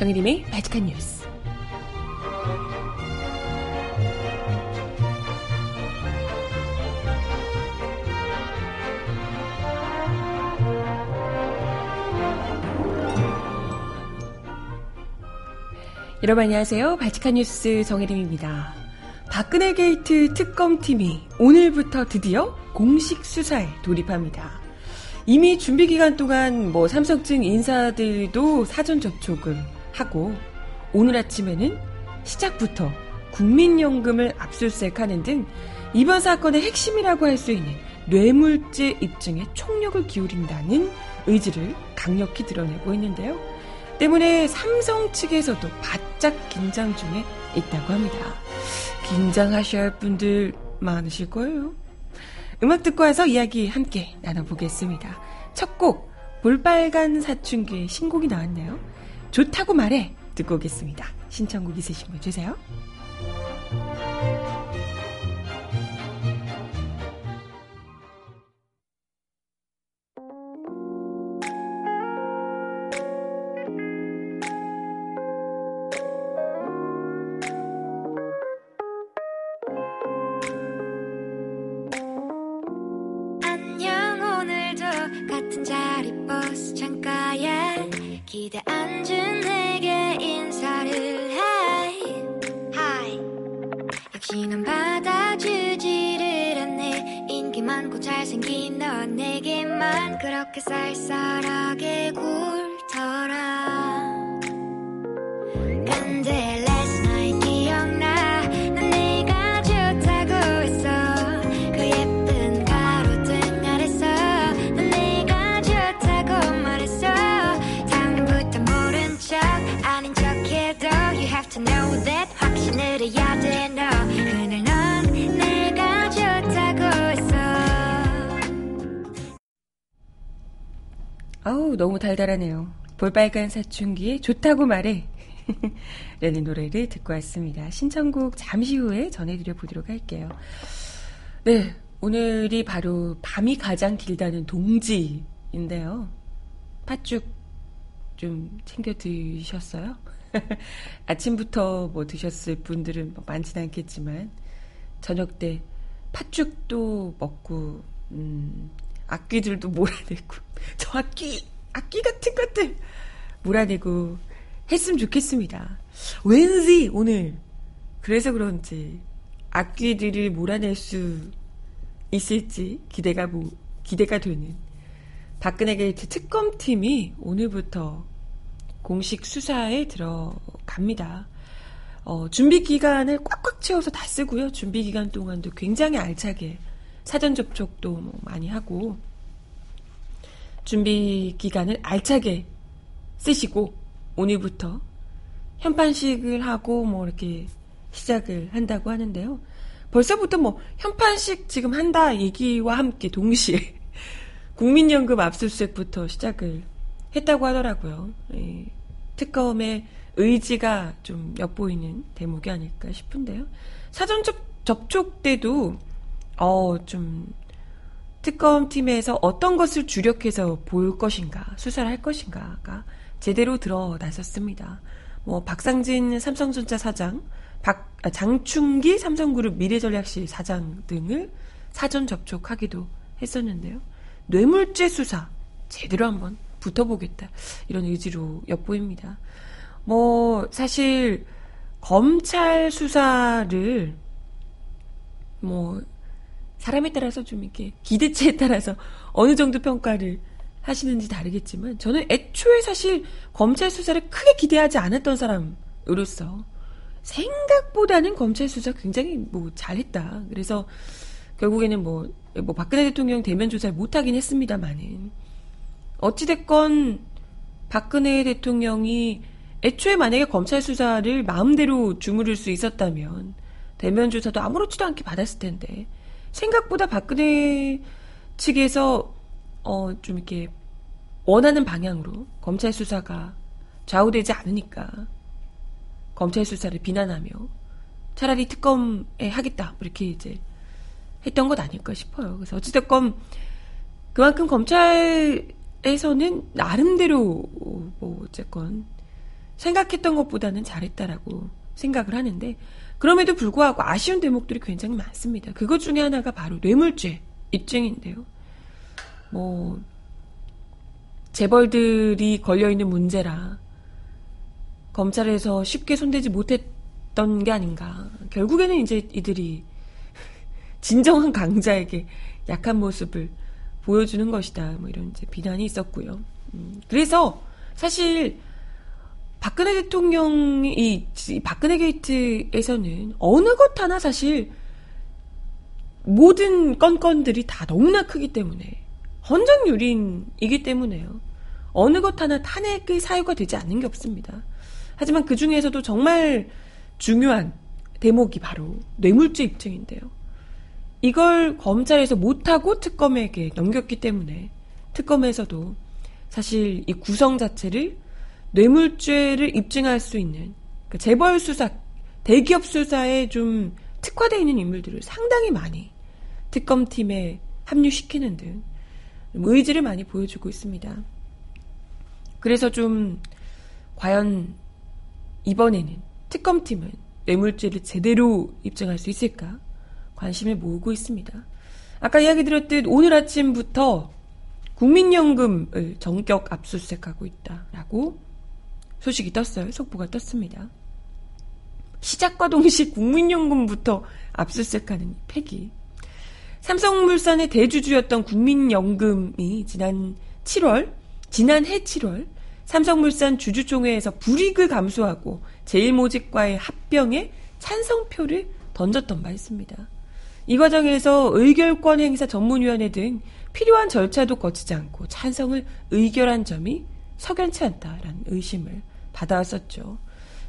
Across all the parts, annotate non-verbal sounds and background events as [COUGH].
정혜림의 발칙한 뉴스. 여러분 안녕하세요. 발칙한 뉴스 정혜림입니다. 박근혜 게이트 특검팀이 오늘부터 드디어 공식 수사에 돌입합니다. 이미 준비 기간 동안 뭐 삼성증 인사들도 사전 접촉을 하고 오늘 아침에는 시작부터 국민연금을 압수수색하는 등 이번 사건의 핵심이라고 할 수 있는 뇌물죄 입증에 총력을 기울인다는 의지를 강력히 드러내고 있는데요. 때문에 삼성 측에서도 바짝 긴장 중에 있다고 합니다. 긴장하셔야 할 분들 많으실 거예요. 음악 듣고 와서 이야기 함께 나눠보겠습니다. 첫 곡, 볼빨간 사춘기의 신곡이 나왔네요. 좋다고 말해 듣고 오겠습니다. 신청곡 있으신 분 주세요. 달달하네요. 볼빨간 사춘기에 좋다고 말해. [LAUGHS] 라는 노래를 듣고 왔습니다. 신청곡 잠시 후에 전해드려 보도록 할게요. 네, 오늘이 바로 밤이 가장 길다는 동지인데요. 팥죽 좀 챙겨 드셨어요? [LAUGHS] 아침부터 뭐 드셨을 분들은 뭐 많진 않겠지만, 저녁 때 팥죽도 먹고, 음, 악귀들도 몰아내고, [LAUGHS] 저 악귀, 악귀 같은 것들 몰아내고 했으면 좋겠습니다. 왠지 오늘, 그래서 그런지, 악귀들을 몰아낼 수 있을지 기대가, 뭐, 기대가 되는 박근혜 게이트 특검팀이 오늘부터 공식 수사에 들어갑니다. 어, 준비 기간을 꽉꽉 채워서 다 쓰고요. 준비 기간 동안도 굉장히 알차게 사전 접촉도 뭐 많이 하고 준비 기간을 알차게 쓰시고 오늘부터 현판식을 하고 뭐 이렇게 시작을 한다고 하는데요. 벌써부터 뭐 현판식 지금 한다 얘기와 함께 동시에 [LAUGHS] 국민연금 압수수색부터 시작을 했다고 하더라고요. 예, 특검의 의지가 좀 엿보이는 대목이 아닐까 싶은데요. 사전 접, 접촉 때도 어, 좀 특검팀에서 어떤 것을 주력해서 볼 것인가, 수사를 할 것인가가 제대로 드러났었습니다. 뭐 박상진 삼성전자 사장, 박, 아, 장충기 삼성그룹 미래전략실 사장 등을 사전 접촉하기도 했었는데요. 뇌물죄 수사 제대로 한번 붙어보겠다 이런 의지로 엿보입니다. 뭐 사실 검찰 수사를 뭐 사람에 따라서 좀 이렇게 기대치에 따라서 어느 정도 평가를 하시는지 다르겠지만 저는 애초에 사실 검찰 수사를 크게 기대하지 않았던 사람으로서 생각보다는 검찰 수사 굉장히 뭐 잘했다. 그래서 결국에는 뭐, 뭐 박근혜 대통령 대면 조사를 못하긴 했습니다만은 어찌됐건 박근혜 대통령이 애초에 만약에 검찰 수사를 마음대로 주무를 수 있었다면 대면 조사도 아무렇지도 않게 받았을 텐데 생각보다 박근혜 측에서 어, 좀 이렇게 원하는 방향으로 검찰 수사가 좌우되지 않으니까 검찰 수사를 비난하며 차라리 특검에 하겠다 이렇게 이제 했던 것 아닐까 싶어요. 그래서 어찌됐건 그만큼 검찰에서는 나름대로 뭐 어쨌건 생각했던 것보다는 잘했다라고 생각을 하는데 그럼에도 불구하고 아쉬운 대목들이 굉장히 많습니다. 그것 중에 하나가 바로 뇌물죄 입증인데요. 뭐 재벌들이 걸려 있는 문제라 검찰에서 쉽게 손대지 못했던 게 아닌가. 결국에는 이제 이들이 진정한 강자에게 약한 모습을 보여주는 것이다. 뭐 이런 이제 비난이 있었고요. 음, 그래서 사실 박근혜 대통령이 박근혜 게이트에서는 어느 것 하나 사실 모든 건건들이 다 너무나 크기 때문에 헌정 유린이기 때문에요. 어느 것 하나 탄핵의 사유가 되지 않는 게 없습니다. 하지만 그 중에서도 정말 중요한 대목이 바로 뇌물죄 입증인데요. 이걸 검찰에서 못하고 특검에게 넘겼기 때문에 특검에서도 사실 이 구성 자체를 뇌물죄를 입증할 수 있는 그러니까 재벌 수사, 대기업 수사에 좀 특화되어 있는 인물들을 상당히 많이 특검팀에 합류시키는 등 의지를 많이 보여주고 있습니다. 그래서 좀 과연 이번에는 특검팀은 뇌물죄를 제대로 입증할 수 있을까 관심을 모으고 있습니다. 아까 이야기 드렸듯 오늘 아침부터 국민연금을 전격 압수수색하고 있다라고 소식이 떴어요. 속보가 떴습니다. 시작과 동시에 국민연금부터 압수수색하는 폐기. 삼성물산의 대주주였던 국민연금이 지난 7월, 지난해 7월 삼성물산 주주총회에서 불이익을 감수하고 제일모직과의 합병에 찬성표를 던졌던 바 있습니다. 이 과정에서 의결권 행사 전문위원회 등 필요한 절차도 거치지 않고 찬성을 의결한 점이 석연치 않다라는 의심을 받아왔었죠.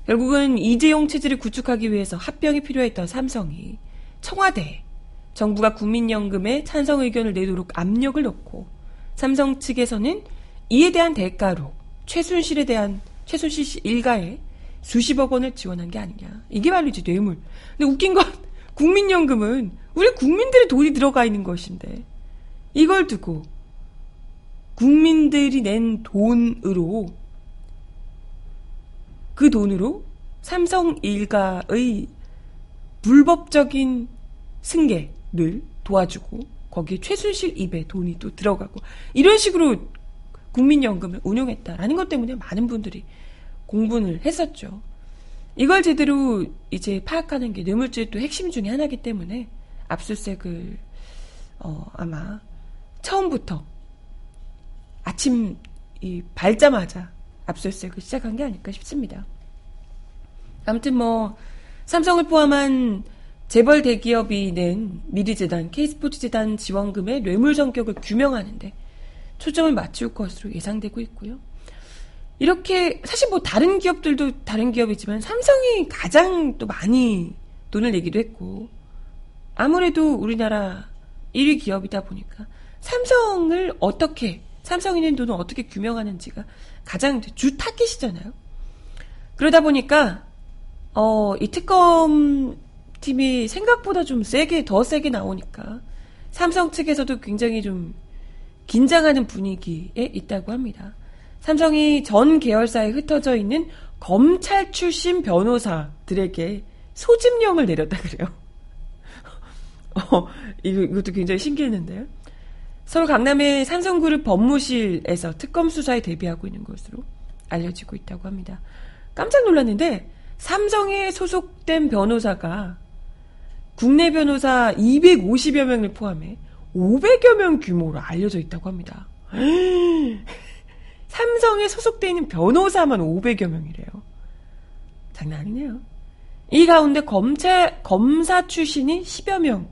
결국은 이재용 체제를 구축하기 위해서 합병이 필요했던 삼성이 청와대 정부가 국민연금에 찬성 의견을 내도록 압력을 넣고 삼성 측에서는 이에 대한 대가로 최순실에 대한 최순실 씨 일가에 수십억 원을 지원한 게 아니냐. 이게 바로 이제 뇌물. 근데 웃긴 건 [LAUGHS] 국민연금은 우리 국민들의 돈이 들어가 있는 것인데 이걸 두고 국민들이 낸 돈으로 그 돈으로 삼성 일가의 불법적인 승계를 도와주고 거기에 최순실 입에 돈이 또 들어가고 이런 식으로 국민연금을 운용했다라는 것 때문에 많은 분들이 공분을 했었죠. 이걸 제대로 이제 파악하는 게 뇌물죄 또 핵심 중의 하나이기 때문에 압수수색을 어, 아마 처음부터 아침 이 밝자마자 압수수색을 시작한 게 아닐까 싶습니다. 아무튼 뭐 삼성을 포함한 재벌 대기업이 낸 미리재단, K스포츠재단 지원금의 뇌물 성격을 규명하는데 초점을 맞출 것으로 예상되고 있고요. 이렇게 사실 뭐 다른 기업들도 다른 기업이지만 삼성이 가장 또 많이 돈을 내기도 했고 아무래도 우리나라 1위 기업이다 보니까 삼성을 어떻게 삼성이 낸 돈을 어떻게 규명하는지가 가장 주 타깃이잖아요. 그러다 보니까 어, 이 특검 팀이 생각보다 좀 세게 더 세게 나오니까 삼성 측에서도 굉장히 좀 긴장하는 분위기에 있다고 합니다. 삼성이 전 계열사에 흩어져 있는 검찰 출신 변호사들에게 소집령을 내렸다 그래요. [LAUGHS] 어, 이것도 굉장히 신기했는데요. 서울 강남의 삼성그룹 법무실에서 특검 수사에 대비하고 있는 것으로 알려지고 있다고 합니다. 깜짝 놀랐는데 삼성에 소속된 변호사가 국내 변호사 250여 명을 포함해 500여 명 규모로 알려져 있다고 합니다. [GASPS] 삼성에 소속되어 있는 변호사만 500여 명이래요. 장난 아니네요. 이 가운데 검찰, 검사 출신이 10여 명.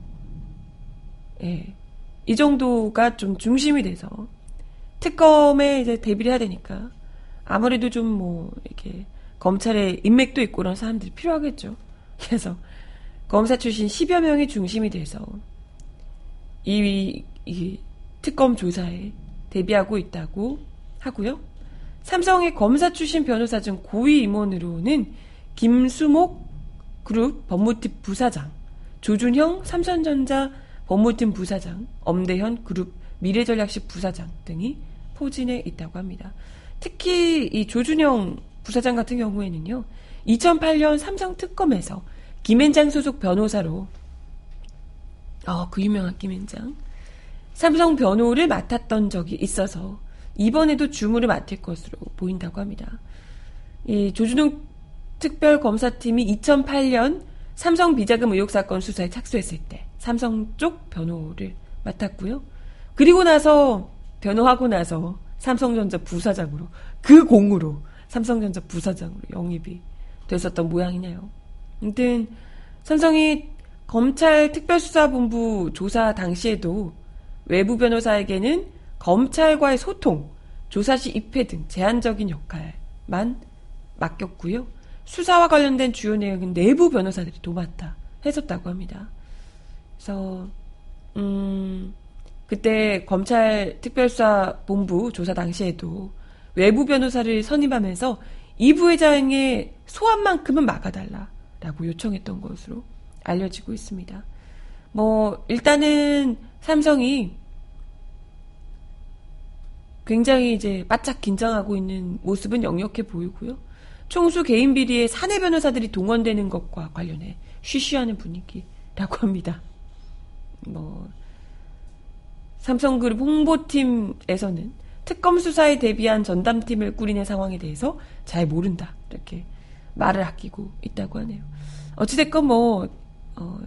예. 이 정도가 좀 중심이 돼서 특검에 이제 대비를 해야 되니까 아무래도 좀 뭐 이렇게 검찰에 인맥도 있고 그런 사람들이 필요하겠죠. [LAUGHS] 그래서 검사 출신 10여 명이 중심이 돼서 이, 이 특검 조사에 대비하고 있다고 하고요. 삼성의 검사 출신 변호사 중 고위 임원으로는 김수목 그룹 법무팀 부사장, 조준형 삼성전자 법무팀 부사장, 엄대현 그룹 미래전략실 부사장 등이 포진해 있다고 합니다. 특히 이 조준형 부사장 같은 경우에는요. 2008년 삼성 특검에서 김앤장 소속 변호사로 어, 그 유명한 김앤장 삼성 변호를 맡았던 적이 있어서 이번에도 주무를 맡을 것으로 보인다고 합니다. 이 조준웅 특별검사팀이 2008년 삼성 비자금 의혹 사건 수사에 착수했을 때 삼성 쪽 변호를 맡았고요. 그리고 나서 변호하고 나서 삼성전자 부사장으로 그 공으로 삼성전자 부사장으로 영입이 됐었던 모양이네요. 아무튼 삼성이 검찰 특별수사본부 조사 당시에도 외부 변호사에게는 검찰과의 소통, 조사 시 입회 등 제한적인 역할만 맡겼고요. 수사와 관련된 주요 내용은 내부 변호사들이 도맡아 했었다고 합니다. 그래서 음 그때 검찰 특별수사본부 조사 당시에도 외부 변호사를 선임하면서 이 부회장의 소환만큼은 막아달라라고 요청했던 것으로 알려지고 있습니다. 뭐 일단은 삼성이 굉장히 이제 바짝 긴장하고 있는 모습은 역력해 보이고요. 총수 개인 비리에 사내 변호사들이 동원되는 것과 관련해 쉬쉬하는 분위기라고 합니다. 뭐 삼성그룹 홍보팀에서는 특검 수사에 대비한 전담팀을 꾸리는 상황에 대해서 잘 모른다 이렇게 말을 아끼고 있다고 하네요. 어찌됐건 뭐 어,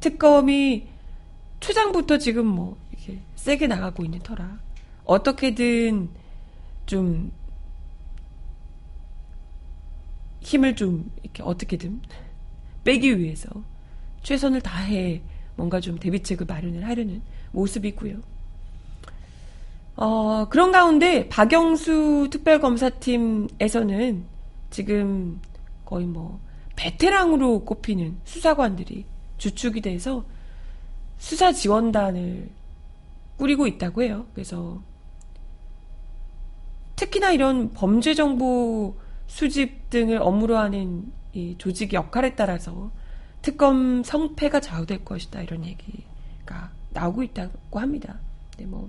특검이 초장부터 지금 뭐 이렇게 세게 나가고 있는 터라 어떻게든 좀 힘을 좀 이렇게 어떻게든 빼기 위해서 최선을 다해 뭔가 좀 대비책을 마련을 하려는 모습이고요. 어, 그런 가운데 박영수 특별검사팀에서는 지금 거의 뭐 베테랑으로 꼽히는 수사관들이 주축이 돼서 수사 지원단을 꾸리고 있다고 해요. 그래서 특히나 이런 범죄 정보 수집 등을 업무로 하는 이 조직의 역할에 따라서 특검 성패가 좌우될 것이다 이런 얘기가 나오고 있다고 합니다. 네, 뭐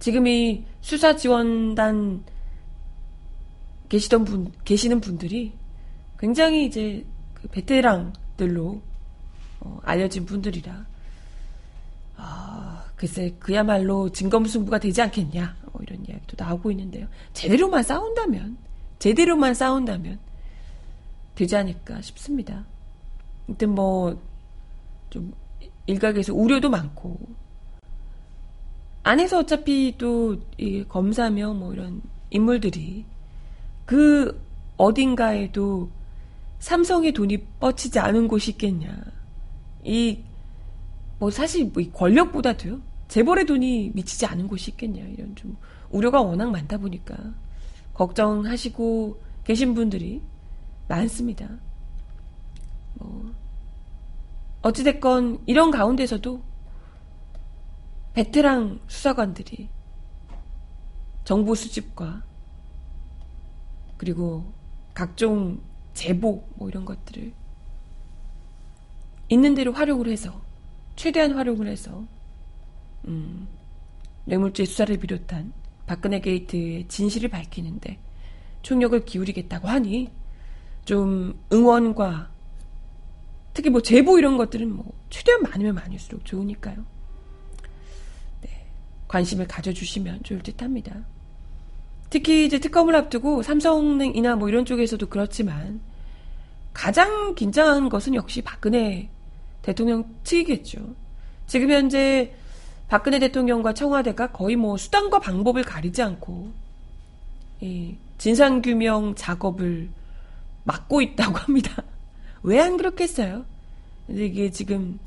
지금 이 수사 지원단 계시던 분 계시는 분들이 굉장히 이제 그 베테랑들로 어, 알려진 분들이라 아, 글쎄 그야말로 진검승부가 되지 않겠냐 뭐 이런 이야기도 나오고 있는데요. 제대로만 싸운다면 제대로만 싸운다면 되지 않을까 싶습니다. 아무튼 뭐 좀 일각에서 우려도 많고 안에서 어차피 또 검사며 뭐 이런 인물들이 그 어딘가에도 삼성의 돈이 뻗치지 않은 곳이 있겠냐. 이, 뭐 사실 뭐 권력보다도요. 재벌의 돈이 미치지 않은 곳이 있겠냐. 이런 좀 우려가 워낙 많다 보니까 걱정하시고 계신 분들이 많습니다. 뭐, 어찌됐건 이런 가운데서도 베테랑 수사관들이 정보 수집과 그리고 각종 제보 뭐 이런 것들을 있는 대로 활용을 해서 최대한 활용을 해서 음, 뇌물죄 수사를 비롯한 박근혜 게이트의 진실을 밝히는데 총력을 기울이겠다고 하니 좀 응원과 특히 뭐 제보 이런 것들은 뭐 최대한 많으면 많을수록 좋으니까요. 네, 관심을 가져주시면 좋을 듯합니다. 특히 이제 특검을 앞두고 삼성이나 뭐 이런 쪽에서도 그렇지만 가장 긴장한 것은 역시 박근혜 대통령 측이겠죠. 지금 현재 박근혜 대통령과 청와대가 거의 뭐 수단과 방법을 가리지 않고 이 진상규명 작업을 막고 있다고 합니다. [LAUGHS] 왜 안 그렇겠어요? 이게 지금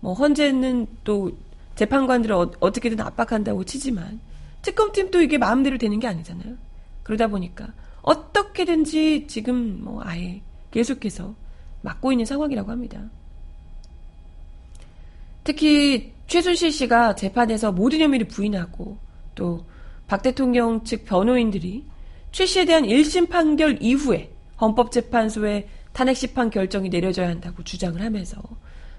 뭐 헌재는 또 재판관들을 어, 어떻게든 압박한다고 치지만 특검팀도 이게 마음대로 되는 게 아니잖아요. 그러다 보니까 어떻게든지 지금 뭐 아예 계속해서 막고 있는 상황이라고 합니다. 특히 최순실 씨가 재판에서 모든 혐의를 부인하고 또 박 대통령 측 변호인들이 최 씨에 대한 1심 판결 이후에 헌법재판소에 탄핵 심판 결정이 내려져야 한다고 주장을 하면서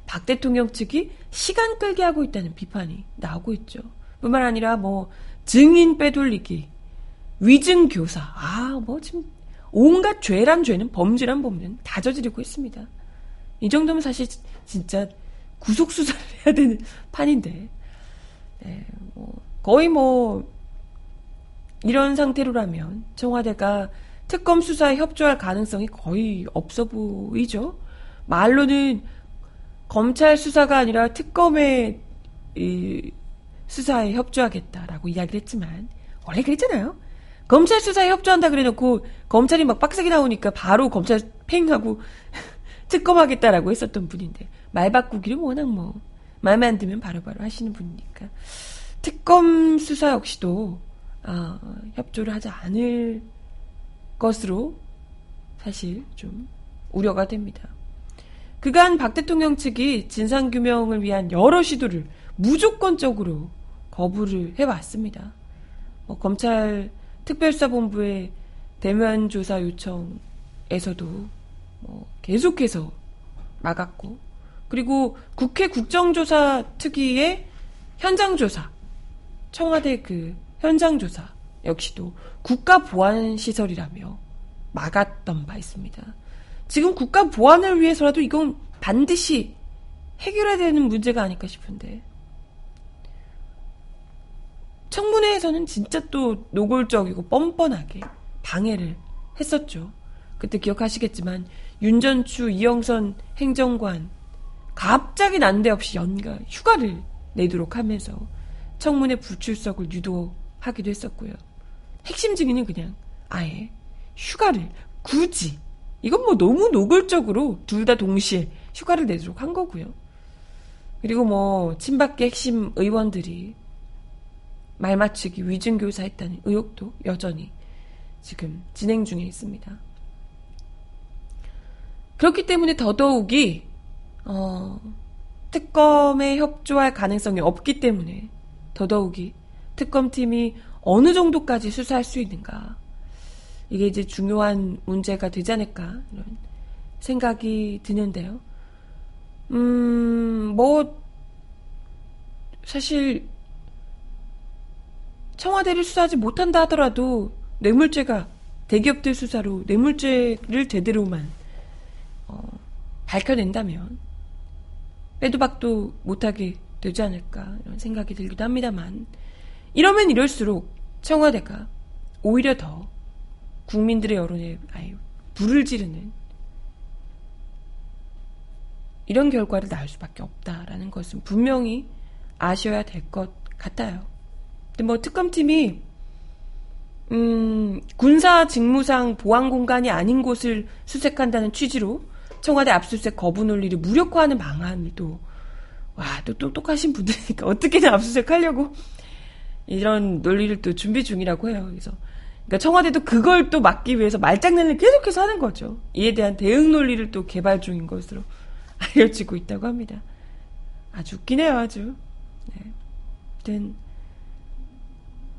박 대통령 측이 시간 끌게 하고 있다는 비판이 나오고 있죠. 뿐만 아니라 뭐 증인 빼돌리기 위증 교사. 아, 뭐 지금 온갖 죄란 죄는 범죄란 범죄는 다 저지르고 있습니다. 이 정도면 사실 진짜 구속 수사를 [LAUGHS] 해야 되는 판인데. 네, 뭐 거의 뭐 이런 상태로라면 청와대가 특검 수사에 협조할 가능성이 거의 없어 보이죠. 말로는 검찰 수사가 아니라 특검의 이 수사에 협조하겠다라고 이야기를 했지만 원래 그랬잖아요. 검찰 수사에 협조한다 그래놓고 검찰이 막 빡세게 나오니까 바로 검찰 팽하고 [LAUGHS] 특검하겠다라고 했었던 분인데 말 바꾸기를 워낙 뭐 마음에 안 들면 바로바로 바로 하시는 분이니까 특검 수사 역시도 어, 협조를 하지 않을 것으로 사실 좀 우려가 됩니다. 그간 박 대통령 측이 진상규명을 위한 여러 시도를 무조건적으로 거부를 해왔습니다. 뭐 검찰 특별수사본부의 대면 조사 요청에서도 뭐 계속해서 막았고, 그리고 국회 국정조사 특위의 현장조사, 청와대 그 현장조사 역시도 국가보안시설이라며 막았던 바 있습니다. 지금 국가 보안을 위해서라도 이건 반드시 해결해야 되는 문제가 아닐까 싶은데. 청문회에서는 진짜 또 노골적이고 뻔뻔하게 방해를 했었죠. 그때 기억하시겠지만 윤전추 이영선 행정관 갑자기 난데없이 연가 휴가를 내도록 하면서 청문회 불출석을 유도하기도 했었고요. 핵심 증인은 그냥 아예 휴가를 굳이 이건 뭐 너무 노골적으로 둘 다 동시에 휴가를 내도록 한 거고요. 그리고 뭐 친박계 핵심 의원들이 말 맞추기 위증교사 했다는 의혹도 여전히 지금 진행 중에 있습니다. 그렇기 때문에 더더욱이 어, 특검에 협조할 가능성이 없기 때문에 더더욱이 특검팀이 어느 정도까지 수사할 수 있는가 이게 이제 중요한 문제가 되지 않을까 이런 생각이 드는데요. 음, 뭐 사실 청와대를 수사하지 못한다 하더라도 뇌물죄가 대기업들 수사로 뇌물죄를 제대로만 어, 밝혀낸다면 빼도 박도 못하게 되지 않을까 이런 생각이 들기도 합니다만 이러면 이럴수록 청와대가 오히려 더 국민들의 여론에 아예 불을 지르는 이런 결과를 낳을 수밖에 없다라는 것은 분명히 아셔야 될 것 같아요. 근데 뭐 특검팀이 음, 군사 직무상 보안 공간이 아닌 곳을 수색한다는 취지로 청와대 압수수색 거부 논리를 무력화하는 방안을 또, 와, 또 똑똑하신 분들이니까 어떻게든 압수수색하려고 이런 논리를 또 준비 중이라고 해요. 그래서 그러니까 청와대도 그걸 또 막기 위해서 말장난을 계속해서 하는 거죠. 이에 대한 대응 논리를 또 개발 중인 것으로 [LAUGHS] 알려지고 있다고 합니다. 아주 웃기네요, 아주. 네. 아무튼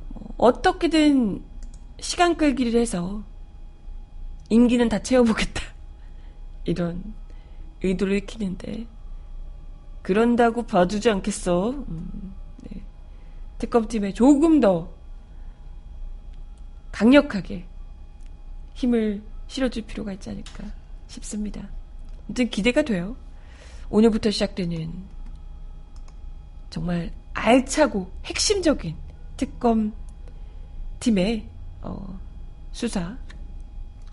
뭐 어떻게든 시간 끌기를 해서 임기는 다 채워보겠다. [LAUGHS] 이런 의도를 익히는데 그런다고 봐주지 않겠어. 음, 네. 특검팀에 조금 더 강력하게 힘을 실어줄 필요가 있지 않을까 싶습니다. 아무튼 기대가 돼요. 오늘부터 시작되는 정말 알차고 핵심적인 특검 팀의 어, 수사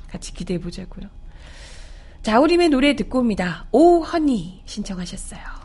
같이 기대해 보자고요. 자우림의 노래 듣고 옵니다. 오 허니 신청하셨어요.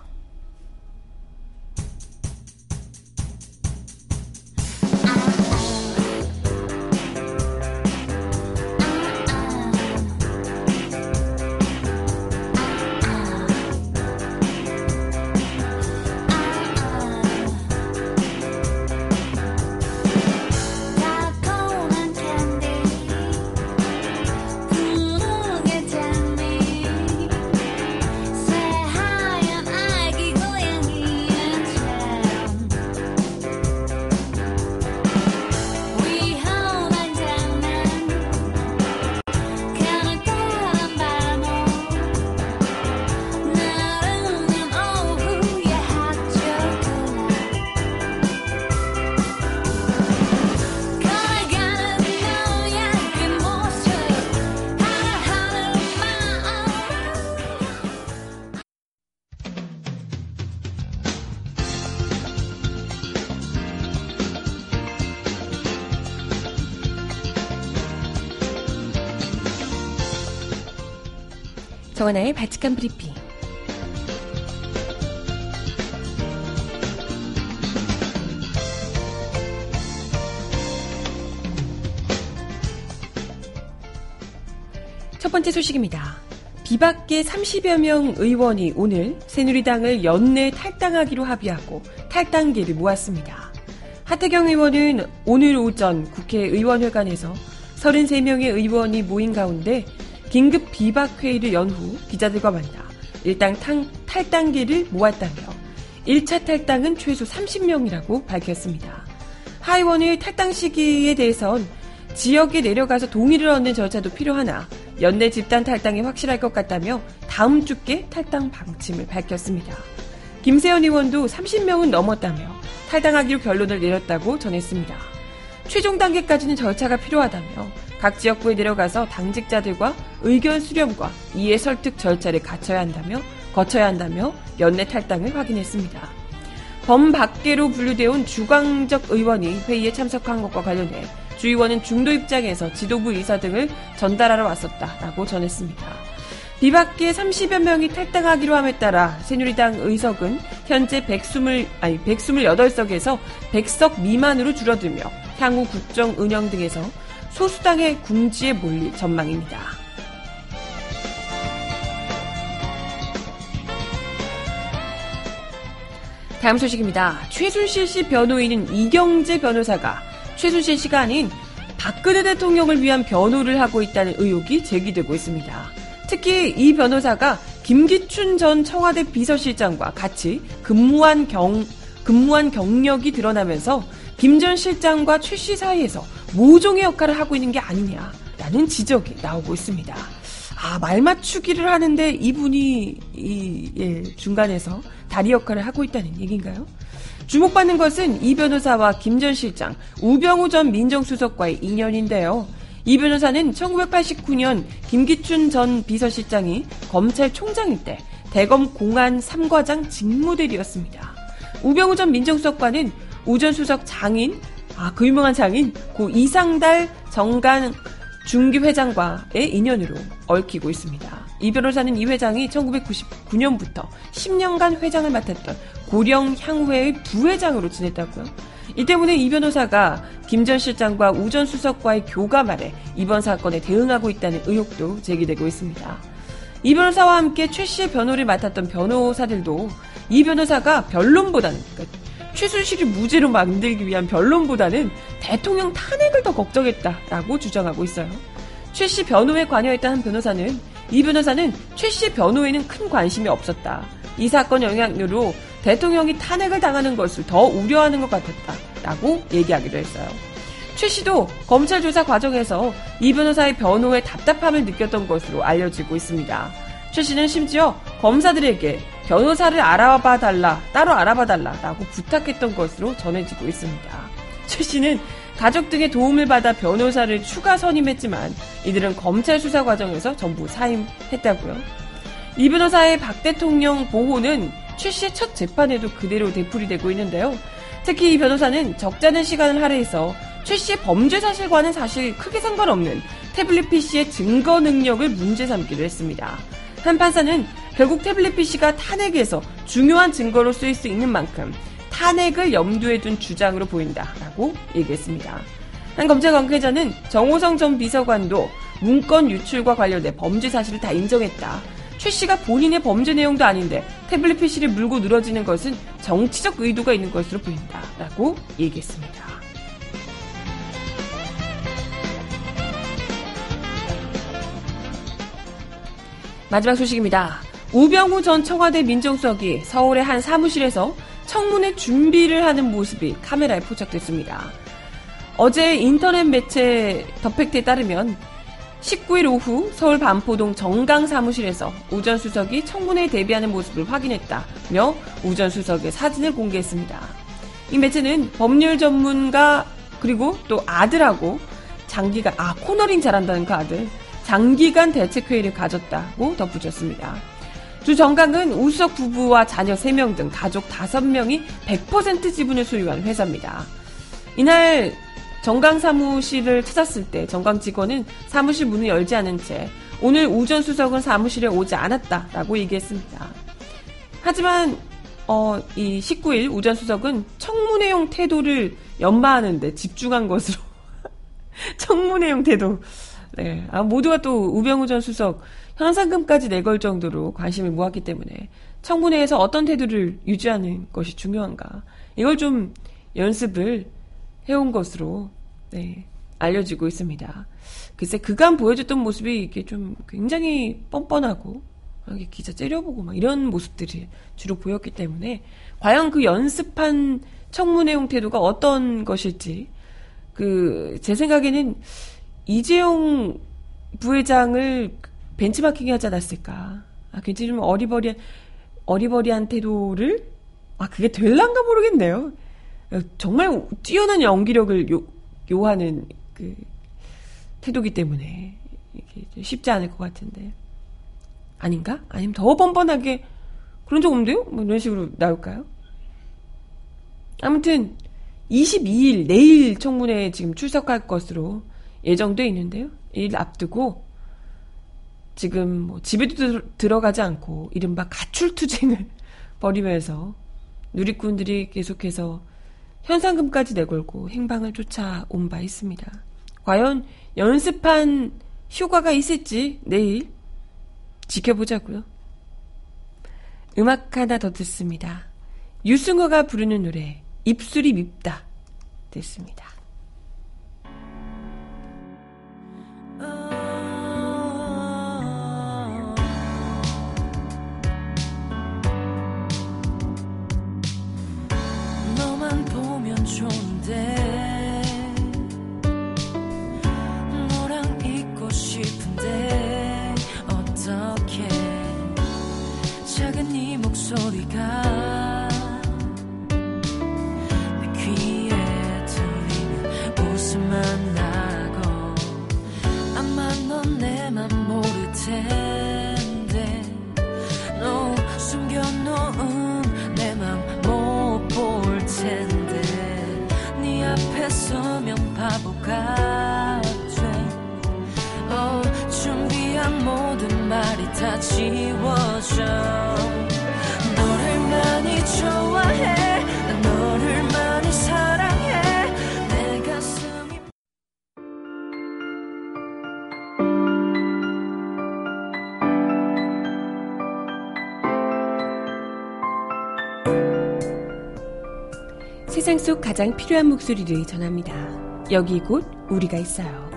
정하나의 바칙한 브리핑. 첫 번째 소식입니다. 비박계 30여 명 의원이 오늘 새누리당을 연내 탈당하기로 합의하고 탈당계를 모았습니다. 하태경 의원은 오늘 오전 국회의원회관에서 33명의 의원이 모인 가운데 긴급 비박회의를 연 후 기자들과 만나 일당 탈당계를 모았다며 1차 탈당은 최소 30명이라고 밝혔습니다. 하 의원의 탈당 시기에 대해선 지역에 내려가서 동의를 얻는 절차도 필요하나 연내 집단 탈당이 확실할 것 같다며 다음 주께 탈당 방침을 밝혔습니다. 김세현 의원도 30명은 넘었다며 탈당하기로 결론을 내렸다고 전했습니다. 최종 단계까지는 절차가 필요하다며 각 지역구에 내려가서 당직자들과 의견 수렴과 이해 설득 절차를 갖춰야 한다며 거쳐야 한다며 연내 탈당을 확인했습니다. 범밖계로 분류되어 온 주광적 의원이 회의에 참석한 것과 관련해 주 의원은 중도 입장에서 지도부 의사 등을 전달하러 왔었다라고 전했습니다. 비박계 30여 명이 탈당하기로 함에 따라 새누리당 의석은 현재 120, 아니 128석에서 100석 미만으로 줄어들며 향후 국정 운영 등에서 소수당의 궁지에 몰릴 전망입니다. 다음 소식입니다. 최순실 씨 변호인은 이경재 변호사가 최순실 씨가 아닌 박근혜 대통령을 위한 변호를 하고 있다는 의혹이 제기되고 있습니다. 특히 이 변호사가 김기춘 전 청와대 비서실장과 같이 근무한 경, 근무한 경력이 드러나면서 김 전 실장과 최 씨 사이에서 모종의 역할을 하고 있는 게 아니냐라는 지적이 나오고 있습니다. 아, 말 맞추기를 하는데 이분이 이, 예, 중간에서 다리 역할을 하고 있다는 얘기인가요? 주목받는 것은 이 변호사와 김 전 실장, 우병우 전 민정수석과의 인연인데요. 이 변호사는 1989년 김기춘 전 비서실장이 검찰총장일 때 대검 공안 3과장 직무대리였습니다. 우병우 전 민정수석과는 우전 수석 장인, 아, 그 유명한 장인, 고 이상달 정관 중기 회장과의 인연으로 얽히고 있습니다. 이 변호사는 이 회장이 1999년부터 10년간 회장을 맡았던 고령 향후회의 부회장으로 지냈다고요. 이 때문에 이 변호사가 김 전 실장과 우 전 수석과의 교감 아래 이번 사건에 대응하고 있다는 의혹도 제기되고 있습니다. 이 변호사와 함께 최 씨의 변호를 맡았던 변호사들도 이 변호사가 변론보다는 그러니까 최순실을 무죄로 만들기 위한 변론보다는 대통령 탄핵을 더 걱정했다라고 주장하고 있어요. 최 씨 변호에 관여했던 한 변호사는 이 변호사는 최 씨 변호에는 큰 관심이 없었다. 이 사건 영향으로 대통령이 탄핵을 당하는 것을 더 우려하는 것 같았다라고 얘기하기도 했어요. 최 씨도 검찰 조사 과정에서 이 변호사의 변호에 답답함을 느꼈던 것으로 알려지고 있습니다. 최 씨는 심지어 검사들에게 변호사를 알아봐 달라, 따로 알아봐 달라라고 부탁했던 것으로 전해지고 있습니다. 최 씨는 가족 등의 도움을 받아 변호사를 추가 선임했지만 이들은 검찰 수사 과정에서 전부 사임했다고요. 이 변호사의 박 대통령 보호는 최 씨의 첫 재판에도 그대로 되풀이되고 있는데요. 특히 이 변호사는 적잖은 시간을 할애해서 최 씨의 범죄 사실과는 사실 크게 상관없는 태블릿 PC의 증거 능력을 문제 삼기도 했습니다. 한 판사는 결국 태블릿 PC가 탄핵에서 중요한 증거로 쓰일 수 있는 만큼 탄핵을 염두에 둔 주장으로 보인다라고 얘기했습니다. 한 검찰 관계자는 정호성 전 비서관도 문건 유출과 관련된 범죄 사실을 다 인정했다. 최 씨가 본인의 범죄 내용도 아닌데 태블릿 PC를 물고 늘어지는 것은 정치적 의도가 있는 것으로 보인다 라고 얘기했습니다. 마지막 소식입니다. 우병우 전 청와대 민정수석이 서울의 한 사무실에서 청문회 준비를 하는 모습이 카메라에 포착됐습니다. 어제 인터넷 매체 더팩트에 따르면 19일 오후 서울 반포동 정강 사무실에서 우 전 수석이 청문회에 대비하는 모습을 확인했다며 우 전 수석의 사진을 공개했습니다. 이 매체는 법률 전문가 그리고 또 아들하고 장기간 아 코너링 잘한다는 그 아들 장기간 대책회의를 가졌다고 덧붙였습니다. 주 정강은 우수석 부부와 자녀 3명 등 가족 5명이 100% 지분을 소유한 회사입니다. 이날 정강 사무실을 찾았을 때 정강 직원은 사무실 문을 열지 않은 채 오늘 우 전 수석은 사무실에 오지 않았다라고 얘기했습니다. 하지만 어, 이 19일 우 전 수석은 청문회용 태도를 연마하는데 집중한 것으로 [LAUGHS] 청문회용 태도. 네, 아, 모두가 또 우병우 전 수석 현상금까지 내걸 정도로 관심을 모았기 때문에 청문회에서 어떤 태도를 유지하는 것이 중요한가 이걸 좀 연습을 해온 것으로 네, 알려지고 있습니다. 글쎄 그간 보여줬던 모습이 이게 좀 굉장히 뻔뻔하고 이렇게 기자 째려보고 막 이런 모습들이 주로 보였기 때문에 과연 그 연습한 청문회용 태도가 어떤 것일지 그 제 생각에는 이재용 부회장을 벤치마킹 하지 않았을까. 아, 굉장히 좀 어리버리한 어리버리한 태도를 아 그게 될란가 모르겠네요. 정말 뛰어난 연기력을 요, 요하는 그 태도기 때문에 쉽지 않을 것 같은데 아닌가? 아니면 더 뻔뻔하게 그런 적 없는데요? 뭐 이런 식으로 나올까요? 아무튼 22일 내일 청문회에 지금 출석할 것으로 예정돼 있는데요. 일 앞두고 지금 뭐 집에도 들어가지 않고 이른바 가출 투쟁을 [LAUGHS] 벌이면서 누리꾼들이 계속해서 현상금까지 내걸고 행방을 쫓아온 바 있습니다. 과연 연습한 효과가 있을지 내일 지켜보자고요. 음악 하나 더 듣습니다. 유승호가 부르는 노래 입술이 밉다 됐습니다. 세상 속 가장 필요한 목소리를 전합니다. 여기 곧 우리가 있어요.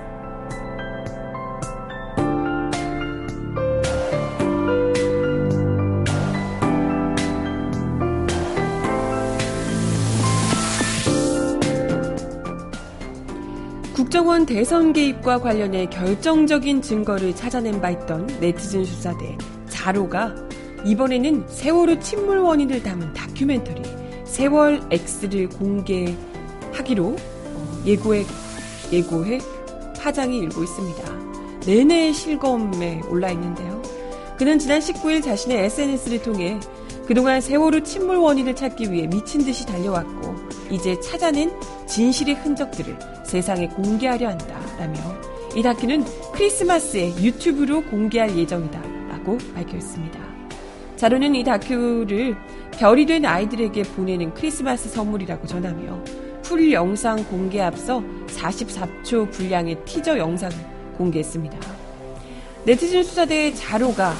국정원 대선 개입과 관련해 결정적인 증거를 찾아낸 바 있던 네티즌 수사대 자로가 이번에는 세월호 침몰 원인을 담은 다큐멘터리 세월 X를 공개하기로 어, 예고해, 파장이 일고 있습니다. 내내 실검에 올라 있는데요. 그는 지난 19일 자신의 SNS를 통해 그동안 세월호 침몰 원인을 찾기 위해 미친 듯이 달려왔고 이제 찾아낸 진실의 흔적들을 세상에 공개하려 한다라며 이 다큐는 크리스마스에 유튜브로 공개할 예정이다 라고 밝혔습니다. 자료는 이 다큐를 별이 된 아이들에게 보내는 크리스마스 선물이라고 전하며 풀 영상 공개 앞서 44초 분량의 티저 영상을 공개했습니다. 네티즌 수사대의 자료가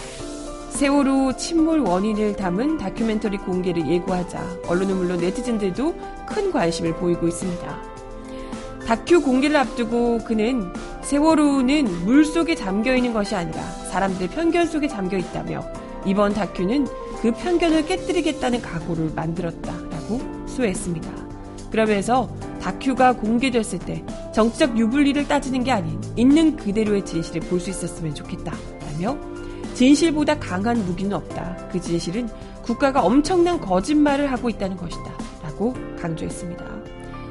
세월호 침몰 원인을 담은 다큐멘터리 공개를 예고하자 언론은 물론 네티즌들도 큰 관심을 보이고 있습니다. 다큐 공개를 앞두고 그는 세월호는 물 속에 잠겨 있는 것이 아니라 사람들의 편견 속에 잠겨 있다며 이번 다큐는 그 편견을 깨뜨리겠다는 각오를 만들었다라고 수했습니다. 그러면서 다큐가 공개됐을 때 정치적 유불리를 따지는 게 아닌 있는 그대로의 진실을 볼 수 있었으면 좋겠다라며 진실보다 강한 무기는 없다. 그 진실은 국가가 엄청난 거짓말을 하고 있다는 것이다. 라고 강조했습니다.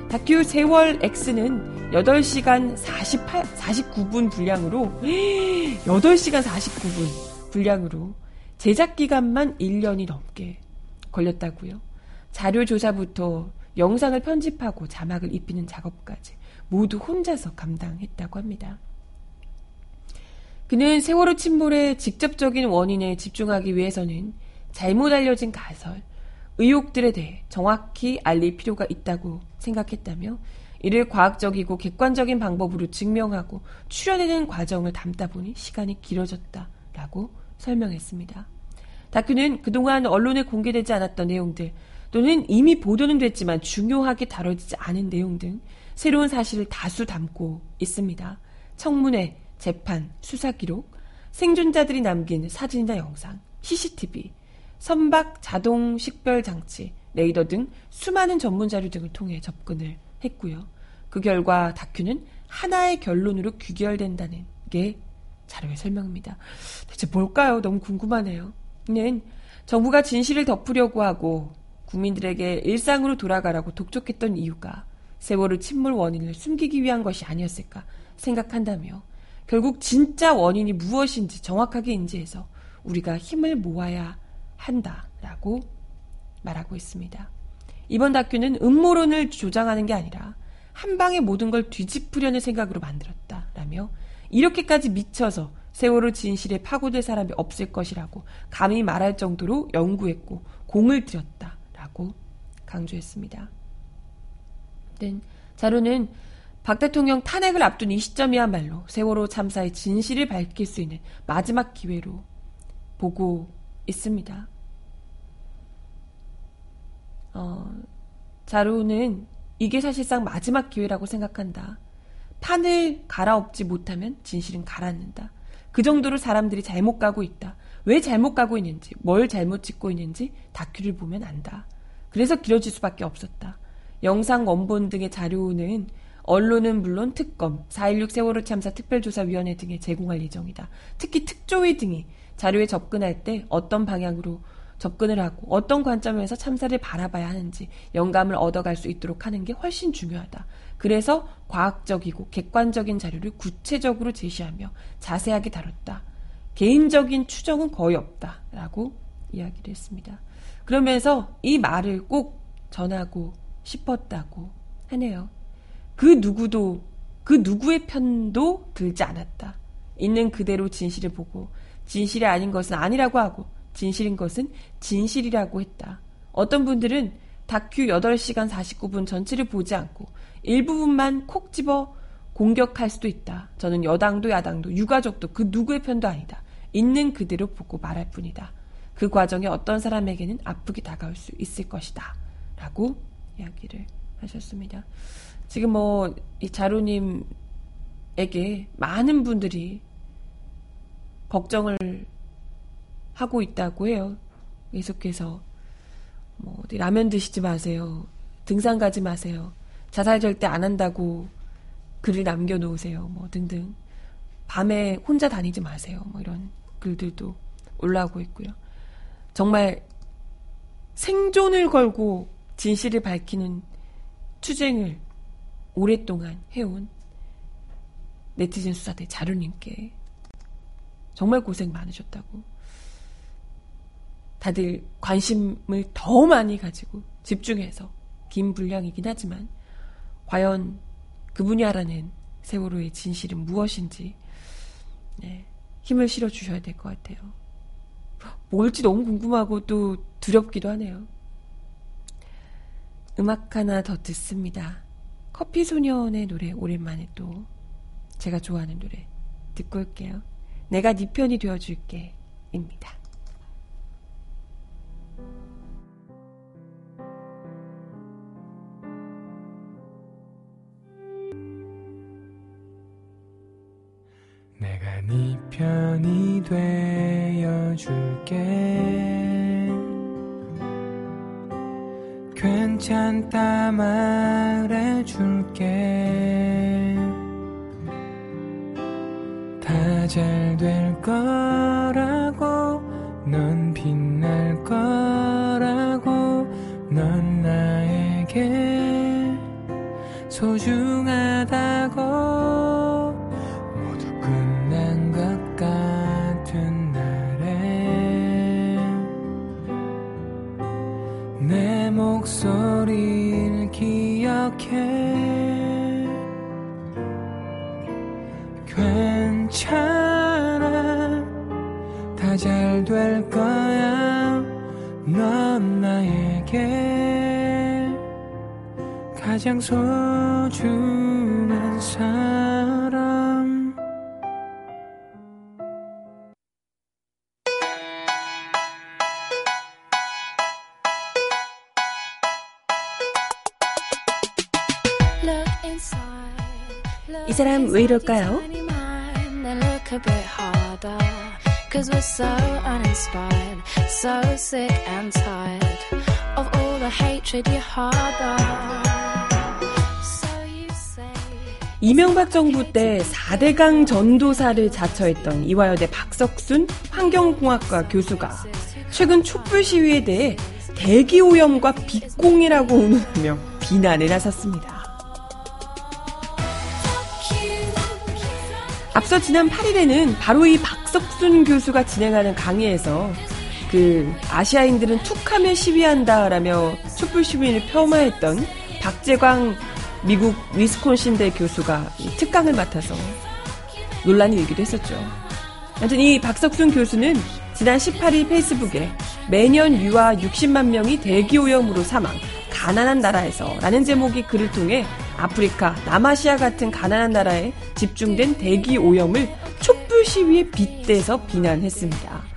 다큐 세월 X는 8시간 48, 49분 분량으로 8시간 49분 분량으로 제작 기간만 1년이 넘게 걸렸다고요. 자료 조사부터 영상을 편집하고 자막을 입히는 작업까지 모두 혼자서 감당했다고 합니다. 그는 세월호 침몰의 직접적인 원인에 집중하기 위해서는 잘못 알려진 가설, 의혹들에 대해 정확히 알릴 필요가 있다고 생각했다며 이를 과학적이고 객관적인 방법으로 증명하고 추려내는 과정을 담다 보니 시간이 길어졌다라고 설명했습니다. 다큐는 그동안 언론에 공개되지 않았던 내용들 또는 이미 보도는 됐지만 중요하게 다뤄지지 않은 내용 등 새로운 사실을 다수 담고 있습니다. 청문회, 재판, 수사 기록, 생존자들이 남긴 사진이나 영상, CCTV, 선박 자동 식별 장치, 레이더 등 수많은 전문 자료 등을 통해 접근을 했고요. 그 결과 다큐는 하나의 결론으로 귀결된다는 게 자료의 설명입니다. 대체 뭘까요? 너무 궁금하네요. 는 정부가 진실을 덮으려고 하고 국민들에게 일상으로 돌아가라고 독촉했던 이유가 세월호 침몰 원인을 숨기기 위한 것이 아니었을까 생각한다며 결국 진짜 원인이 무엇인지 정확하게 인지해서 우리가 힘을 모아야 한다라고 말하고 있습니다. 이번 다큐는 음모론을 조장하는 게 아니라 한 방에 모든 걸 뒤집으려는 생각으로 만들었다라며 이렇게까지 미쳐서 세월호 진실에 파고들 사람이 없을 것이라고 감히 말할 정도로 연구했고 공을 들였다라고 강조했습니다. 네, 자료는 박 대통령 탄핵을 앞둔 이 시점이야말로 세월호 참사의 진실을 밝힐 수 있는 마지막 기회로 보고 있습니다. 어, 자료는 이게 사실상 마지막 기회라고 생각한다. 판을 갈아엎지 못하면 진실은 가라앉는다. 그 정도로 사람들이 잘못 가고 있다. 왜 잘못 가고 있는지, 뭘 잘못 짓고 있는지 다큐를 보면 안다. 그래서 길어질 수밖에 없었다. 영상 원본 등의 자료는 언론은 물론 특검, 4.16 세월호 참사 특별조사위원회 등에 제공할 예정이다. 특히 특조위 등이 자료에 접근할 때 어떤 방향으로 접근을 하고 어떤 관점에서 참사를 바라봐야 하는지 영감을 얻어갈 수 있도록 하는 게 훨씬 중요하다. 그래서 과학적이고 객관적인 자료를 구체적으로 제시하며 자세하게 다뤘다. 개인적인 추정은 거의 없다. 라고 이야기를 했습니다. 그러면서 이 말을 꼭 전하고 싶었다고 하네요. 그 누구도 그 누구의 편도 들지 않았다. 있는 그대로 진실을 보고 진실이 아닌 것은 아니라고 하고 진실인 것은 진실이라고 했다. 어떤 분들은 다큐 8시간 49분 전체를 보지 않고 일부분만 콕 집어 공격할 수도 있다. 저는 여당도 야당도 유가족도 그 누구의 편도 아니다. 있는 그대로 보고 말할 뿐이다. 그 과정에 어떤 사람에게는 아프게 다가올 수 있을 것이다. 라고 이야기를 하셨습니다. 지금 뭐, 이 자루님에게 많은 분들이 걱정을 하고 있다고 해요. 계속해서. 뭐, 라면 드시지 마세요. 등산 가지 마세요. 자살 절대 안 한다고 글을 남겨놓으세요. 뭐, 등등. 밤에 혼자 다니지 마세요. 뭐, 이런 글들도 올라오고 있고요. 정말 생존을 걸고 진실을 밝히는 투쟁을 오랫동안 해온 네티즌 수사대 자루님께 정말 고생 많으셨다고. 다들 관심을 더 많이 가지고 집중해서 긴 분량이긴 하지만 과연 그분이 알아낸 세월호의 진실은 무엇인지 네, 힘을 실어 주셔야 될 것 같아요. 뭘지 너무 궁금하고 또 두렵기도 하네요. 음악 하나 더 듣습니다. 커피 소년의 노래 오랜만에 또 제가 좋아하는 노래 듣고 올게요. 내가 네 편이 되어줄게 입니다. 네 편이 되어줄게. 괜찮다 말해줄게. 다 잘 될 거 가장 소중한 사람 이 사람 왜 이럴까요? Look a bit harder, cause we're so uninspired, so sick and tired of all the hatred you harbor. 이명박 정부 때 4대강 전도사를 자처했던 이화여대 박석순 환경공학과 교수가 최근 촛불 시위에 대해 대기오염과 빛공이라고 운운하며 비난에 나섰습니다. 앞서 지난 8일에는 바로 이 박석순 교수가 진행하는 강의에서 그 아시아인들은 툭하면 시위한다라며 촛불 시위를 폄하했던 박재광 미국 위스콘신대 교수가 이 특강을 맡아서 논란이 일기도 했었죠. 아무튼 이 박석순 교수는 지난 18일 페이스북에 매년 유아 60만 명이 대기오염으로 사망, 가난한 나라에서 라는 제목의 글을 통해 아프리카, 남아시아 같은 가난한 나라에 집중된 대기오염을 촛불 시위에 빗대서 비난했습니다.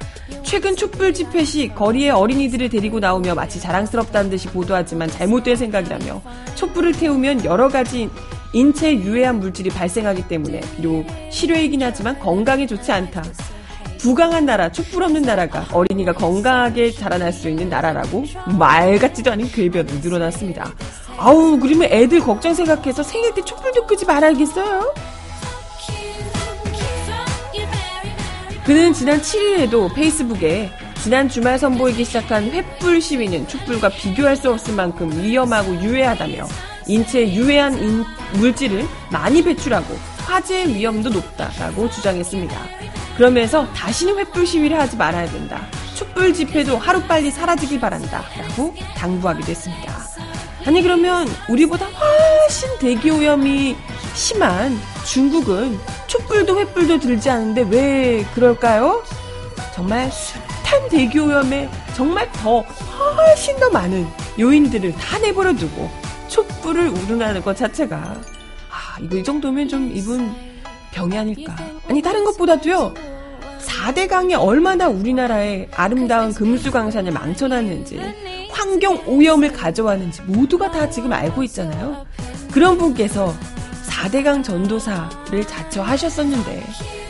최근 촛불 집회 시 거리에 어린이들을 데리고 나오며 마치 자랑스럽다는 듯이 보도하지만 잘못된 생각이라며 촛불을 태우면 여러 가지 인체에 유해한 물질이 발생하기 때문에 비록 실외이긴 하지만 건강에 좋지 않다. 부강한 나라, 촛불 없는 나라가 어린이가 건강하게 자라날 수 있는 나라라고 말 같지도 않은 궤변이 늘어났습니다. 아우, 그러면 애들 걱정 생각해서 생일 때 촛불도 끄지 말아야겠어요? 그는 지난 7일에도 페이스북에 지난 주말 선보이기 시작한 횃불 시위는 촛불과 비교할 수 없을 만큼 위험하고 유해하다며 인체에 유해한 인- 물질을 많이 배출하고 화재의 위험도 높다라고 주장했습니다. 그러면서 다시는 횃불 시위를 하지 말아야 된다. 촛불 집회도 하루빨리 사라지길 바란다. 라고 당부하기도 했습니다. 아니 그러면 우리보다 훨씬 대기 오염이 심한 중국은 촛불도 횃불도 들지 않는데 왜 그럴까요? 정말 숱한 대기 오염에 정말 더 훨씬 더 많은 요인들을 다 내버려 두고 촛불을 우른하는 것 자체가 아 이거 이 정도면 좀 이분 병이 아닐까 아니 다른 것보다도요 4대 강이 얼마나 우리나라의 아름다운 금수 강산을 망쳐놨는지 환경 오염을 가져왔는지 모두가 다 지금 알고 있잖아요. 그런 분께서 4대강 전도사를 자처하셨었는데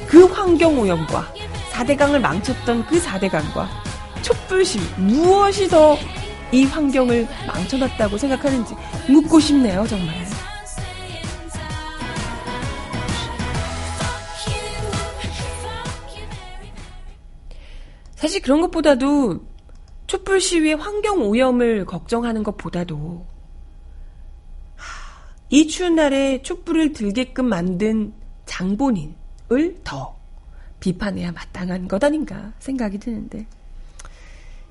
그 환경 오염과 4대강을 망쳤던 그 4대강과 촛불시 무엇이 더 이 환경을 망쳐놨다고 생각하는지 묻고 싶네요, 정말. 사실 그런 것보다도 촛불 시위의 환경 오염을 걱정하는 것보다도 하, 이 추운 날에 촛불을 들게끔 만든 장본인을 더 비판해야 마땅한 것 아닌가 생각이 드는데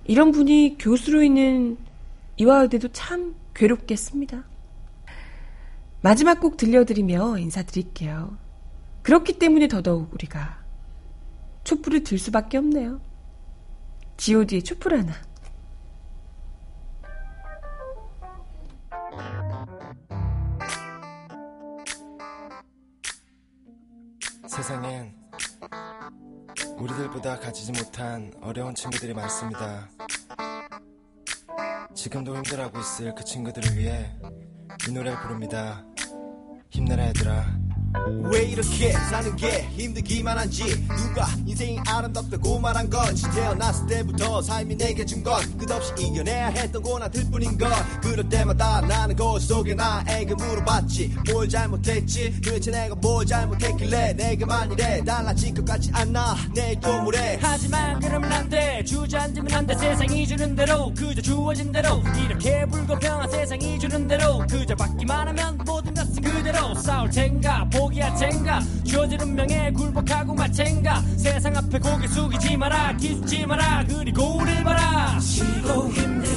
이런 분이 교수로 있는 이화여대도 참 괴롭겠습니다. 마지막 곡 들려드리며 인사드릴게요. 그렇기 때문에 더더욱 우리가 촛불을 들 수밖에 없네요. god의 촛불 하나. 세상엔 우리들보다 가지지 못한 어려운 친구들이 많습니다. 지금도 힘들어하고 있을 그 친구들을 위해 이 노래를 부릅니다. 힘내라 얘들아. 왜 이렇게 사는 게 힘들기만 한지? 누가 인생이 아름답다고 말한 건지 태어났을 때부터 삶이 내게 준 건 끝없이 이겨내야 했던 고난들 뿐인 걸 그럴 때마다 나는 거울 속에 나에게 물어봤지. 뭘 잘못했지? 도대체 내가 뭘 잘못했길래 내게만 이래 달라질 것 같지 않아. 내일도 모레 하지만 그러면 안돼. 주저앉으면 안돼. 세상이 주는 대로 그저 주어진 대로 이렇게 불공평한 세상이 주는 대로 그저 받기만 하면 모든 것은 그대로 싸울 텐가 포기할 텐가 주어진 운명에 굴복하고 마찬가 세상 앞에 고개 숙이지 마라 기죽지 마라 그리고 우릴 봐라 쉬고 힘들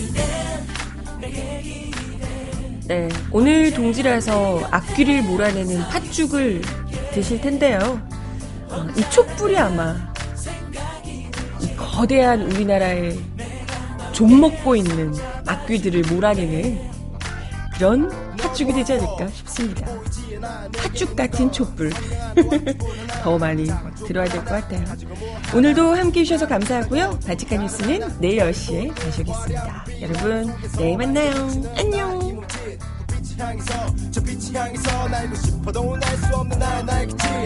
네, 오늘 동지라서 앞귀를 몰아내는 팥죽을 드실 텐데요. 어, 이 촛불이 아마 이 거대한 우리나라의 좀 먹고 있는 악귀들을 몰아내는 그런 팥죽이 되지 않을까 싶습니다. 팥죽 같은 촛불 [LAUGHS] 더 많이 들어야 될 것 같아요. 오늘도 함께해 주셔서 감사하고요. 바칙한 뉴스는 내일 10시에 다시 오겠습니다. 여러분 내일 만나요. 안녕.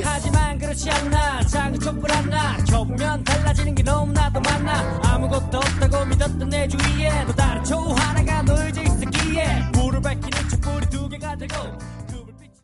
하지만 그렇지 않나 작은 촛불 하나 켜보면 달라지는 게 너무나도 많아 아무것도 없다고 믿었던 내 주위에 또 다른 초 하나가 놓여져 있었기에 불을 밝히는 촛불이 두 개가 되고